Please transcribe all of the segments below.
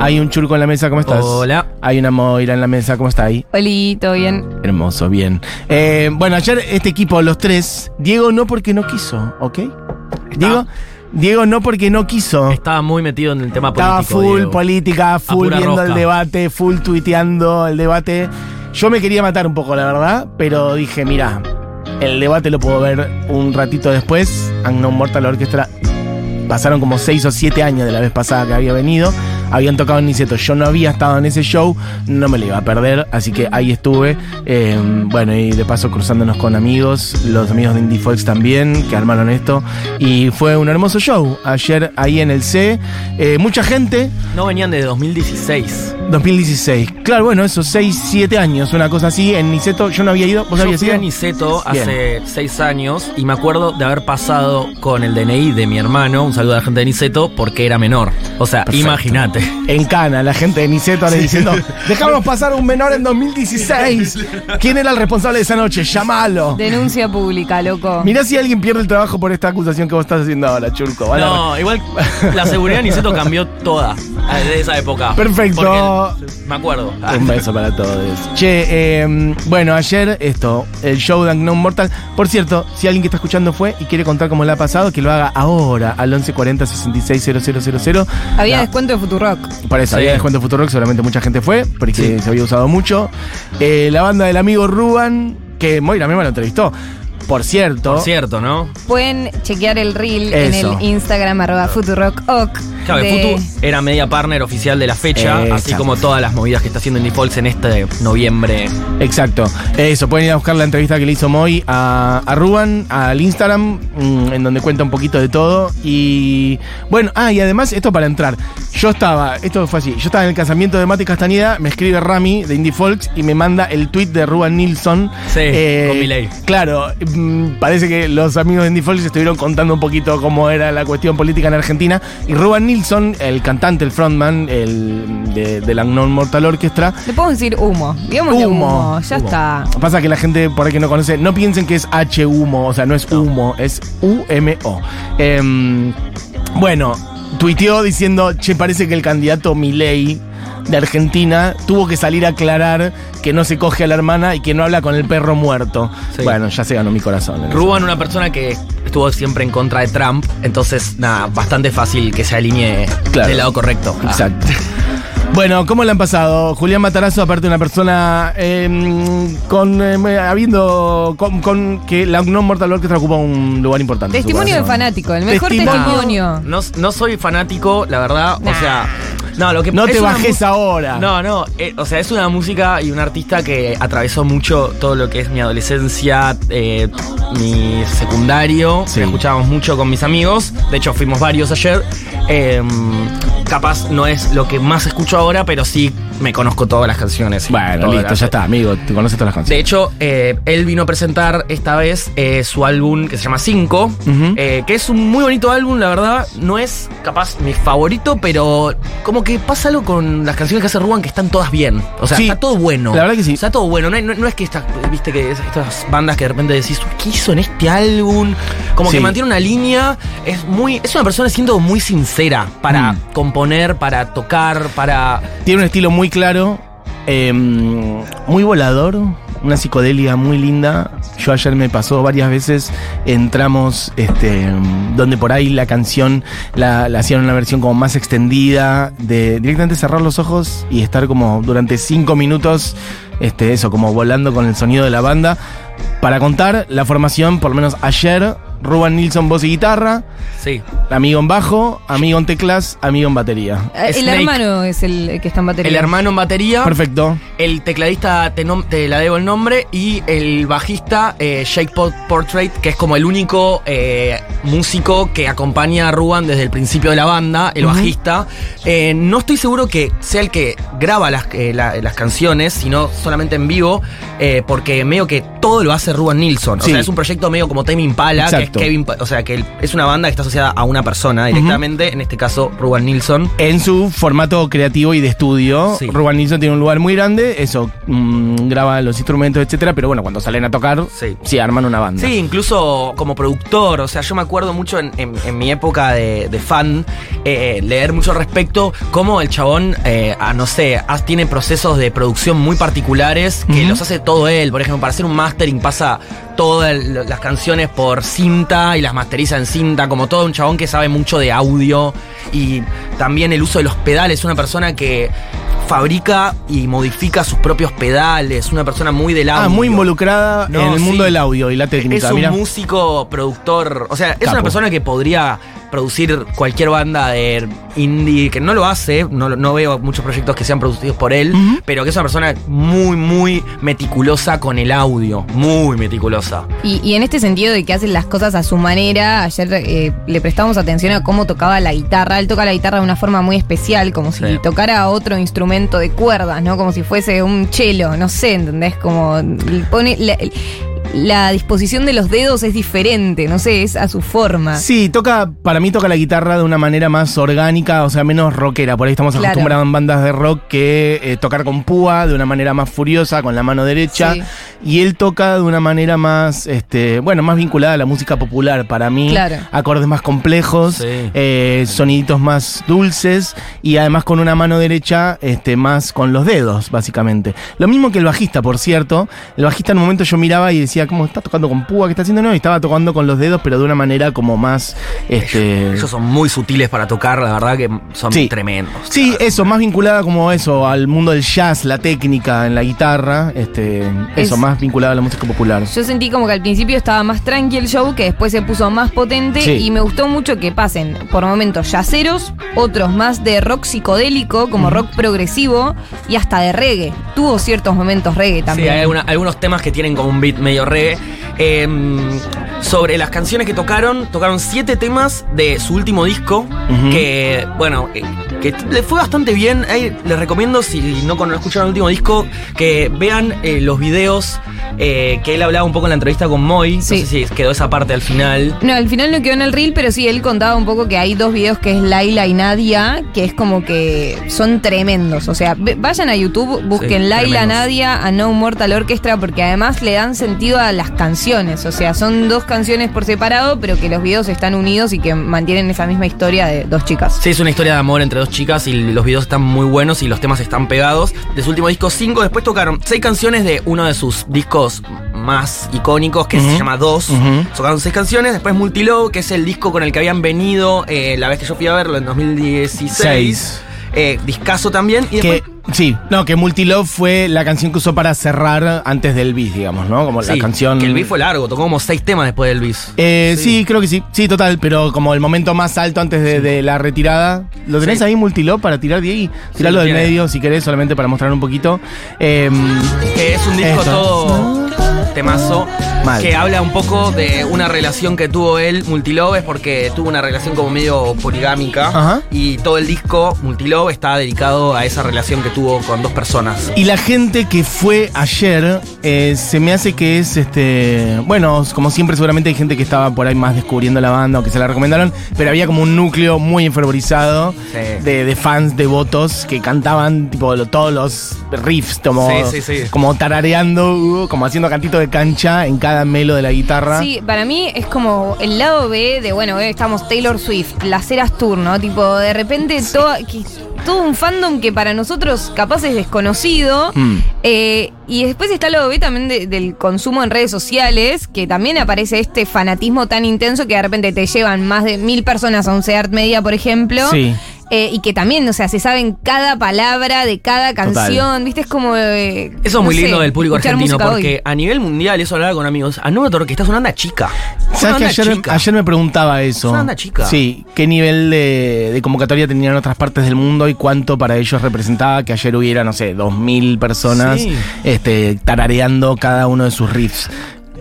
Hay un churco en la mesa, ¿cómo estás? Hola. Hay una Moira en la mesa, ¿cómo está ahí? Oli, ¿todo bien? Hermoso, bien. Eh, bueno, ayer este equipo, los tres, Diego no porque no quiso, ¿ok? Diego, Diego no porque no quiso. Estaba muy metido en el tema Estaba político. full Diego. política, full pura viendo el debate, full tuiteando el debate. Yo me quería matar un poco, la verdad, pero dije, mira, el debate lo puedo ver un ratito después. Unknown Mortal Orchestra pasaron como seis o siete años de la vez pasada que había venido. Habían tocado en Niceto. Yo no había estado en ese show, no me lo iba a perder, así que ahí estuve. Eh, bueno, y de paso cruzándonos con amigos, los amigos de Indie Folks también, que armaron esto. Y fue un hermoso show. Ayer ahí en el C, eh, mucha gente. No venían de 2016. 2016. Claro, bueno, esos 6, 7 años, una cosa así. En Niceto yo no había ido. ¿Vos Yo habías fui ido? a Niceto hace seis años y me acuerdo de haber pasado con el DNI de mi hermano, un saludo a la gente de Niceto, porque era menor. O sea, Perfecto. Imagínate. En Cana, la gente de Niceto ahora diciendo, dejamos pasar a un menor en 2016. ¿Quién era el responsable de esa noche? Llámalo. Denuncia pública, loco. Mirá si alguien pierde el trabajo por esta acusación que vos estás haciendo ahora, Churco. Vale, No, igual la seguridad de Niceto cambió toda desde esa época. Perfecto. El- me acuerdo. Un beso para todos. Che, eh, bueno, ayer esto, el show de Unknown Mortal. Por cierto, si alguien que está escuchando fue y quiere contar cómo le ha pasado, que lo haga ahora al 1140 660000. Había descuento de Futurock. Por eso, Sí. había descuento de Futurock, seguramente mucha gente fue, porque Sí. se había usado mucho. Eh, la banda del amigo Ruban, que Moira misma lo entrevistó. Por cierto, Por cierto, ¿no? Pueden chequear el reel Eso. en el Instagram arroba Futurock.oc. Claro, de- Futu era media partner oficial de la fecha, así como todas las movidas que está haciendo Indie Folks en este noviembre. exacto. Eso, pueden ir a buscar la entrevista que le hizo Moy a, a Ruban, al Instagram, mm, en donde cuenta un poquito de todo. Y bueno, ah, y además, esto para entrar. Yo estaba, esto fue así, yo estaba en el casamiento de Mati Castañeda, me escribe Rami de Indie Folks y me manda el tweet de Ruban Nilsson. Sí, con Milei. Claro, parece que los amigos de Indie Folks estuvieron contando un poquito cómo era la cuestión política en Argentina. Y Ruban Nilsson, el cantante, el frontman el de, de la Unknown Mortal Orchestra, Le podemos decir humo. Digamos humo. Humo. Ya Humo. está. Pasa que la gente por ahí que no conoce, no piensen que es H humo, o sea, no es humo, es U-M-O. Em, bueno, tuiteó diciendo, che, parece que el candidato Milei de Argentina tuvo que salir a aclarar que no se coge a la hermana y que no habla con el perro muerto. Sí. Bueno, ya se ganó mi corazón. Ruban, una persona que estuvo siempre en contra de Trump, entonces, nada, bastante fácil que se alinee Claro. del lado correcto. Ah. Exacto. Bueno, ¿cómo le han pasado? Julián Matarazo, aparte de una persona em, con eh, habiendo con, con que la Unknown Mortal Orchestra ocupa un lugar importante. Testimonio de fanático, el mejor Testimonio. testimonio. No, no soy fanático, la verdad. Nah. O sea, no, lo que No te bajes ahora. No, no. eh, o sea, es una música y un artista que atravesó mucho todo lo que es mi adolescencia, eh, mi secundario. Sí. que escuchábamos mucho con mis amigos. De hecho, fuimos varios ayer. Eh, capaz no es lo que más escucho ahora, pero sí me conozco todas las canciones. Bueno, listo, las- ya está, amigo. Te conoces todas las de canciones. hecho, eh, él vino a presentar esta vez eh, su álbum que se llama 5, Ujú. que es un muy bonito álbum, la verdad. No es capaz mi favorito, pero como que pasa algo con las canciones que hace Ruban que están todas bien. O sea, Sí, está todo bueno. la verdad que sí. Está todo bueno. No, no- no es que estas, viste, que es- estas bandas que de repente decís, ¿qué hizo en este álbum? Como Sí. que mantiene una línea. Es muy. Es una persona, siento, muy sincera para Mm. Componer, para tocar, para. Tiene un estilo muy claro, em, muy volador, una psicodelia muy linda. Yo ayer me pasó varias veces, entramos, este, donde por ahí la canción la, la hacían una versión como más extendida, de directamente cerrar los ojos y estar como durante cinco minutos, este, eso, como volando con el sonido de la banda. Para contar la formación, por lo menos ayer, Ruben Nilsson voz y guitarra, Sí. amigo en bajo, amigo en teclas, amigo en batería. Eh, El Snake. hermano es el que está en batería. El hermano en batería. Perfecto. El tecladista te, nom- te la debo el nombre y el bajista eh, Jake Portrait, que es como el único eh, músico que acompaña a Ruban desde el principio de la banda, el bajista. Eh, no estoy seguro que sea el que graba las, eh, la- las canciones, sino solamente en vivo, eh, porque medio que todo lo hace Ruban Nilsson. O Sí. sea, es un proyecto medio como Tame Impala, Exacto. Exacto. es Kevin, o sea, que el- es una banda que está asociada a una persona directamente, en este caso Ruben Nilsson. En su formato creativo y de estudio, Sí. Ruben Nilsson tiene un lugar muy grande, eso, mm, graba los instrumentos, etcétera, pero bueno, cuando salen a tocar, Sí. sí, arman una banda. Sí, incluso como productor, o sea, yo me acuerdo mucho en, en- en mi época de, de fan, eh, leer mucho al respecto, cómo el chabón, eh, a, no sé, tiene procesos de producción muy particulares que los hace todo él. Por ejemplo, para hacer un mastering pasa todas las canciones por cinta y las masteriza en cinta, como todo un chabón que sabe mucho de audio y también el uso de los pedales, una persona que fabrica y modifica sus propios pedales, una persona muy del audio. Ah, muy involucrada No, en el mundo del audio y la técnica. Es un músico, productor, o sea, es Capo. una persona que podría producir cualquier banda de indie, que no lo hace, no, no veo muchos proyectos que sean producidos por él, pero que es una persona muy, muy meticulosa con el audio, muy meticulosa. Y, y en este sentido de que hacen las cosas a su manera, ayer eh, le prestamos atención a cómo tocaba la guitarra. Él toca la guitarra de una forma muy especial, como si Sí. tocara otro instrumento de cuerdas, ¿no? Como si fuese un cello, no sé, ¿entendés? Como pone la, la disposición de los dedos es diferente, no sé, es a su forma. Sí, toca, para mí toca la guitarra de una manera más orgánica, o sea, menos rockera. Por ahí estamos Claro. acostumbrados en bandas de rock que eh, tocar con púa de una manera más furiosa, con la mano derecha. Sí. Y él toca de una manera más, este, bueno, más vinculada a la música popular. Para mí, Claro. acordes más complejos, Sí. eh, soniditos más dulces y además con una mano derecha, este, más con los dedos, básicamente. Lo mismo que el bajista, por cierto. El bajista en un momento yo miraba y decía, ¿cómo está tocando con púa? ¿Qué está haciendo? No, y estaba tocando con los dedos, pero de una manera como más, este... Ellos son muy sutiles para tocar, la verdad que son Sí. tremendos. Sí, eso, más vinculada como eso, al mundo del jazz, la técnica en la guitarra, este, eso, Es- más vinculada a la música popular. Yo sentí como que al principio estaba más tranqui el show, que después se puso más potente Sí. y me gustó mucho que pasen por momentos yaceros, otros más de rock psicodélico, como rock progresivo y hasta de reggae. Tuvo ciertos momentos reggae Sí, también. hay alguna- algunos temas que tienen como un beat medio reggae. Eh, sobre las canciones que tocaron, tocaron siete temas de su último disco, que, bueno, que le fue bastante bien. Ahí les recomiendo, si no con- escucharon el último disco, que vean eh, los videos eh, que él hablaba un poco en la entrevista con Moy. Sí. No sé si quedó esa parte al final. No, al final no quedó en el reel, pero sí, él contaba un poco que hay dos videos que es Laila y Nadia, que es como que son tremendos. O sea, vayan a YouTube, busquen Sí, Laila, tremendos. Nadia, a No Mortal Orchestra, porque además le dan sentido a las canciones. O sea, son dos canciones por separado, pero que los videos están unidos y que mantienen esa misma historia de dos chicas. Sí, es una historia de amor entre dos chicas y los videos están muy buenos y los temas están pegados. De su último disco 5, después tocaron seis canciones de uno de sus discos más icónicos que se llama Dos. Tocaron seis canciones, después Multilove, que es el disco con el que habían venido eh, la vez que yo fui a verlo en 2016. Seis. Eh, discazo también. Y Que, después, sí, no, que Multilove fue la canción que usó para cerrar antes del bis, digamos, ¿no? Como la canción. Que el bis fue largo, tocó como seis temas después del bis. Eh, sí. creo que sí. Sí, total, pero como el momento más alto antes de, de la retirada. ¿Lo tenés ahí, Multilove, para tirar de ahí? Tirarlo lo del medio, si querés, solamente para mostrar un poquito. Eh, Que es un disco Esto. todo temazo. Mal. Que habla un poco de una relación que tuvo él, Multilove, es porque tuvo una relación como medio poligámica. Ajá. Y todo el disco, Multilove, está dedicado a esa relación que tuvo con dos personas. Y la gente que fue ayer, eh, se me hace que es, este, bueno, como siempre seguramente hay gente que estaba por ahí más descubriendo la banda o que se la recomendaron, pero había como un núcleo muy enfervorizado Sí. de, de fans devotos que cantaban tipo todos los riffs, como, Sí, sí, sí. como tarareando, como haciendo cantito de cancha en cada melo de la guitarra. Sí, para mí es como el lado B de, bueno, eh, estamos Taylor Swift, las Eras Tour, ¿no? Tipo, de repente todo, todo un fandom que para nosotros capaz es desconocido. Mm. Eh, y después está el lado B también de- del consumo en redes sociales, que también aparece este fanatismo tan intenso que de repente te llevan más de mil personas a un Seart Media, por ejemplo. Sí. Eh, y que también, o sea, se saben cada palabra de cada canción, ¿viste? Es como... eh, Eso es muy no sé, lindo del público argentino, hoy. porque a nivel mundial, eso hablaba con amigos, a Nueva Torque está una banda chica. ¿Sabes que ayer, chica. ayer me preguntaba eso? Es una banda chica. Sí, qué nivel de, de convocatoria tenían otras partes del mundo y cuánto para ellos representaba que ayer hubiera, no sé, dos mil personas Sí. este, tarareando cada uno de sus riffs.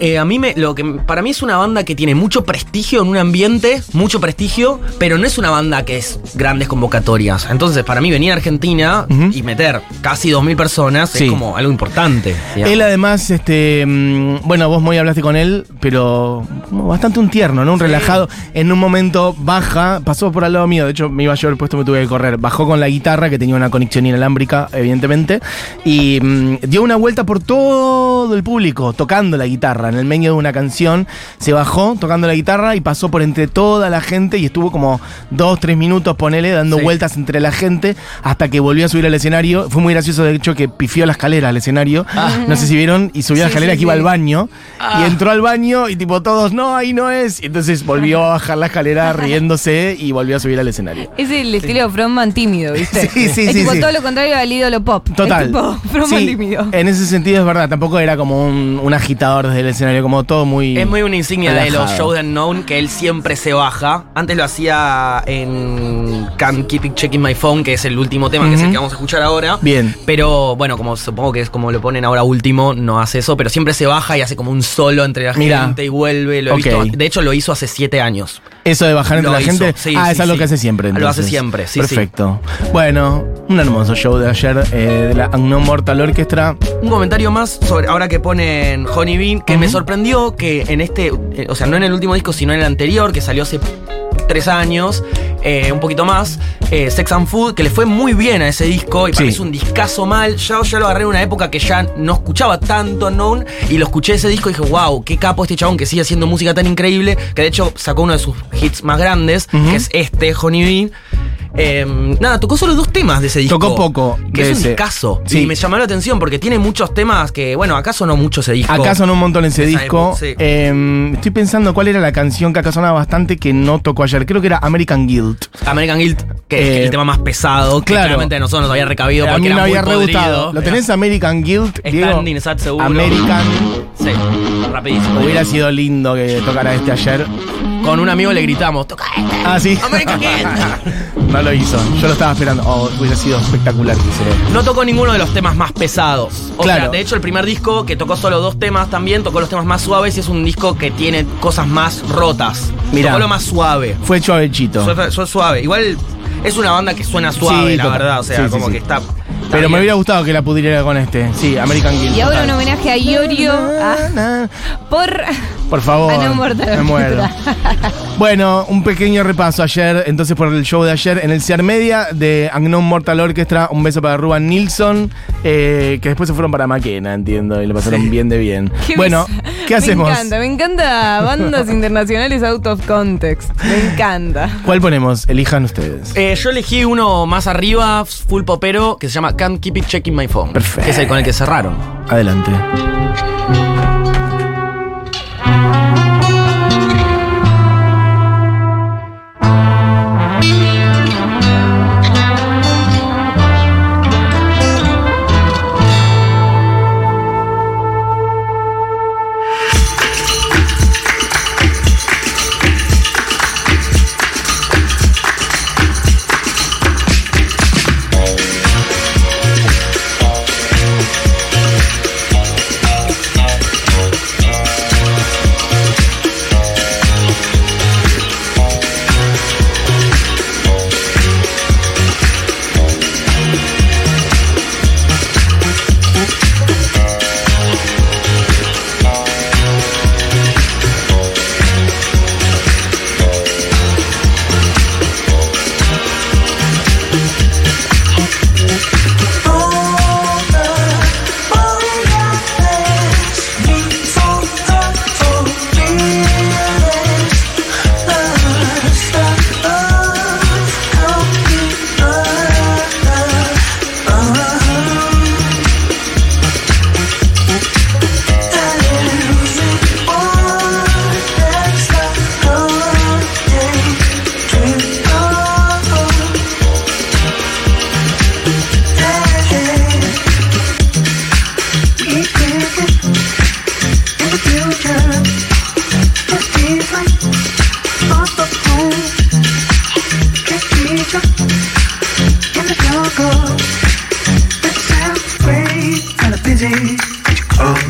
Eh, a mí me, lo que para mí es una banda que tiene mucho prestigio en un ambiente, mucho prestigio, pero no es una banda que es grandes convocatorias. Entonces, para mí venir a Argentina y meter casi 2.000 personas Sí. es como algo importante. digamos. Él además, este, mm, bueno, vos muy hablaste con él, pero bastante un tierno, ¿no? Un relajado. En un momento baja, pasó por al lado mío, de hecho me iba yo el puesto, me tuve que correr. Bajó con la guitarra, que tenía una conexión inalámbrica, evidentemente, y mm, dio una vuelta por todo el público, tocando la guitarra, en el medio de una canción. Se bajó tocando la guitarra y pasó por entre toda la gente y estuvo como dos, tres minutos, ponele, dando Sí. vueltas entre la gente hasta que volvió a subir al escenario. Fue muy gracioso, de hecho, que pifió la escalera al escenario. No sé si vieron, y subió la Sí, escalera sí, que iba al baño. Ah. Y entró al baño y tipo todos, no, ahí no es. Y entonces volvió a bajar la escalera riéndose y volvió a subir al escenario. Es el estilo Frontman tímido, ¿viste? Sí, sí, es sí, tipo todo lo contrario al ídolo pop. Total. Es tipo Frontman tímido. en ese sentido es verdad, tampoco era como un, un agitador desde el escenario, como todo muy... Es muy una insignia de los shows de Unknown que él siempre se baja. Antes lo hacía en Can't Keep It Checking My Phone, que es el último tema, que es el que vamos a escuchar ahora. Bien. Pero bueno, como supongo que es como lo ponen ahora último, no hace eso, pero siempre se baja y hace como un solo entre la Mira. gente y vuelve. Lo he visto. De hecho, lo hizo hace siete años. Eso de bajar entre Lo la hizo, gente. sí, ah, sí, es algo sí. que hace siempre. Lo Entonces. hace siempre, sí. Perfecto. Bueno, un hermoso show de ayer eh, de la Unknown Mortal Orchestra. Un comentario más sobre ahora que ponen Honey Bean, que me Ujú. sorprendió que en este, eh, o sea, no en el último disco, sino en el anterior, que salió hace tres años, eh, un poquito más, eh, Sex and Food, que le fue muy bien a ese disco y para Sí. mí es un discazo mal. Yo, yo lo agarré en una época que ya no escuchaba tanto Known y lo escuché ese disco y dije, wow, qué capo este chabón que sigue haciendo música tan increíble, que de hecho sacó uno de sus hits más grandes, que es este, Honey Bean. Eh, nada, tocó solo dos temas de ese disco. Tocó poco Que de es un ese. discazo. Sí. Y me llamó la atención porque tiene muchos temas que, bueno, acá sonó mucho ese disco. Acá sonó un montón ese Esa disco. sí. Eh, estoy pensando cuál era la canción que acá sonaba bastante que no tocó ayer. Creo que era American Guild. American Guild, que Eh, es el tema más pesado, que claro. claramente a nosotros nos había recabido a porque mí era me muy había re gustado. ¿Lo tenés American? Diego? Standing Sad seguro. American. Sí, rapidísimo. Hubiera sido lindo que tocara este ayer. Con un amigo le gritamos, toca este. Ah, sí. American no lo hizo. Yo lo estaba esperando. Oh, hubiera sido espectacular. No tocó ninguno de los temas más pesados. O Claro. sea, de hecho, el primer disco que tocó solo dos temas también, tocó los temas más suaves y es un disco que tiene cosas más rotas. Mirá. Tocó lo más suave. Fue chuavechito. Suave, suave, suave. Igual es una banda que suena suave, Sí, la verdad. O sea, sí, como sí. que está. Pero me hubiera gustado que la pudiera con este. Sí, American Guild. Y ahora un homenaje a Iorio ah, por Por favor. Ah, no, me muero. bueno, un pequeño repaso ayer, entonces por el show de ayer en el CR Media de Unknown Mortal Orchestra. Un beso para Ruben Nilsson, eh, que después se fueron para Maquena, entiendo, y lo pasaron bien de bien. Qué Bueno, ¿qué hacemos? Me encanta, me encanta bandas internacionales out of context. Me encanta. ¿Cuál ponemos? Elijan ustedes. Eh, yo elegí uno más arriba, full popero, que se llama Can't Keep It Checking My Phone. Perfecto. Que es el con el que cerraron. Adelante.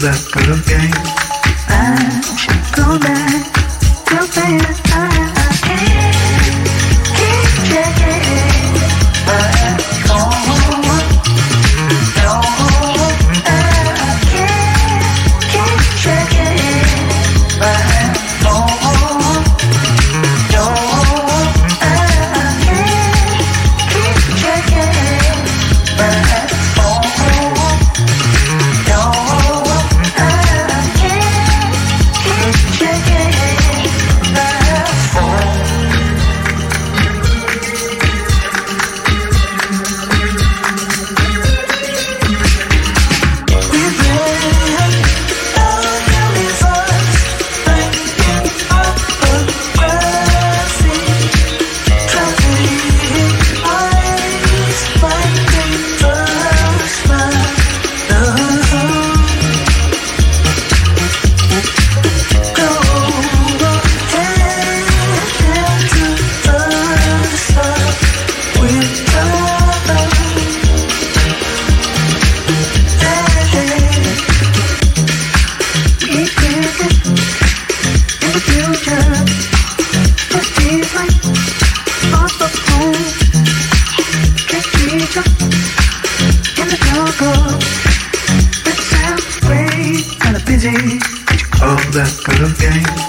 That good game. that little game.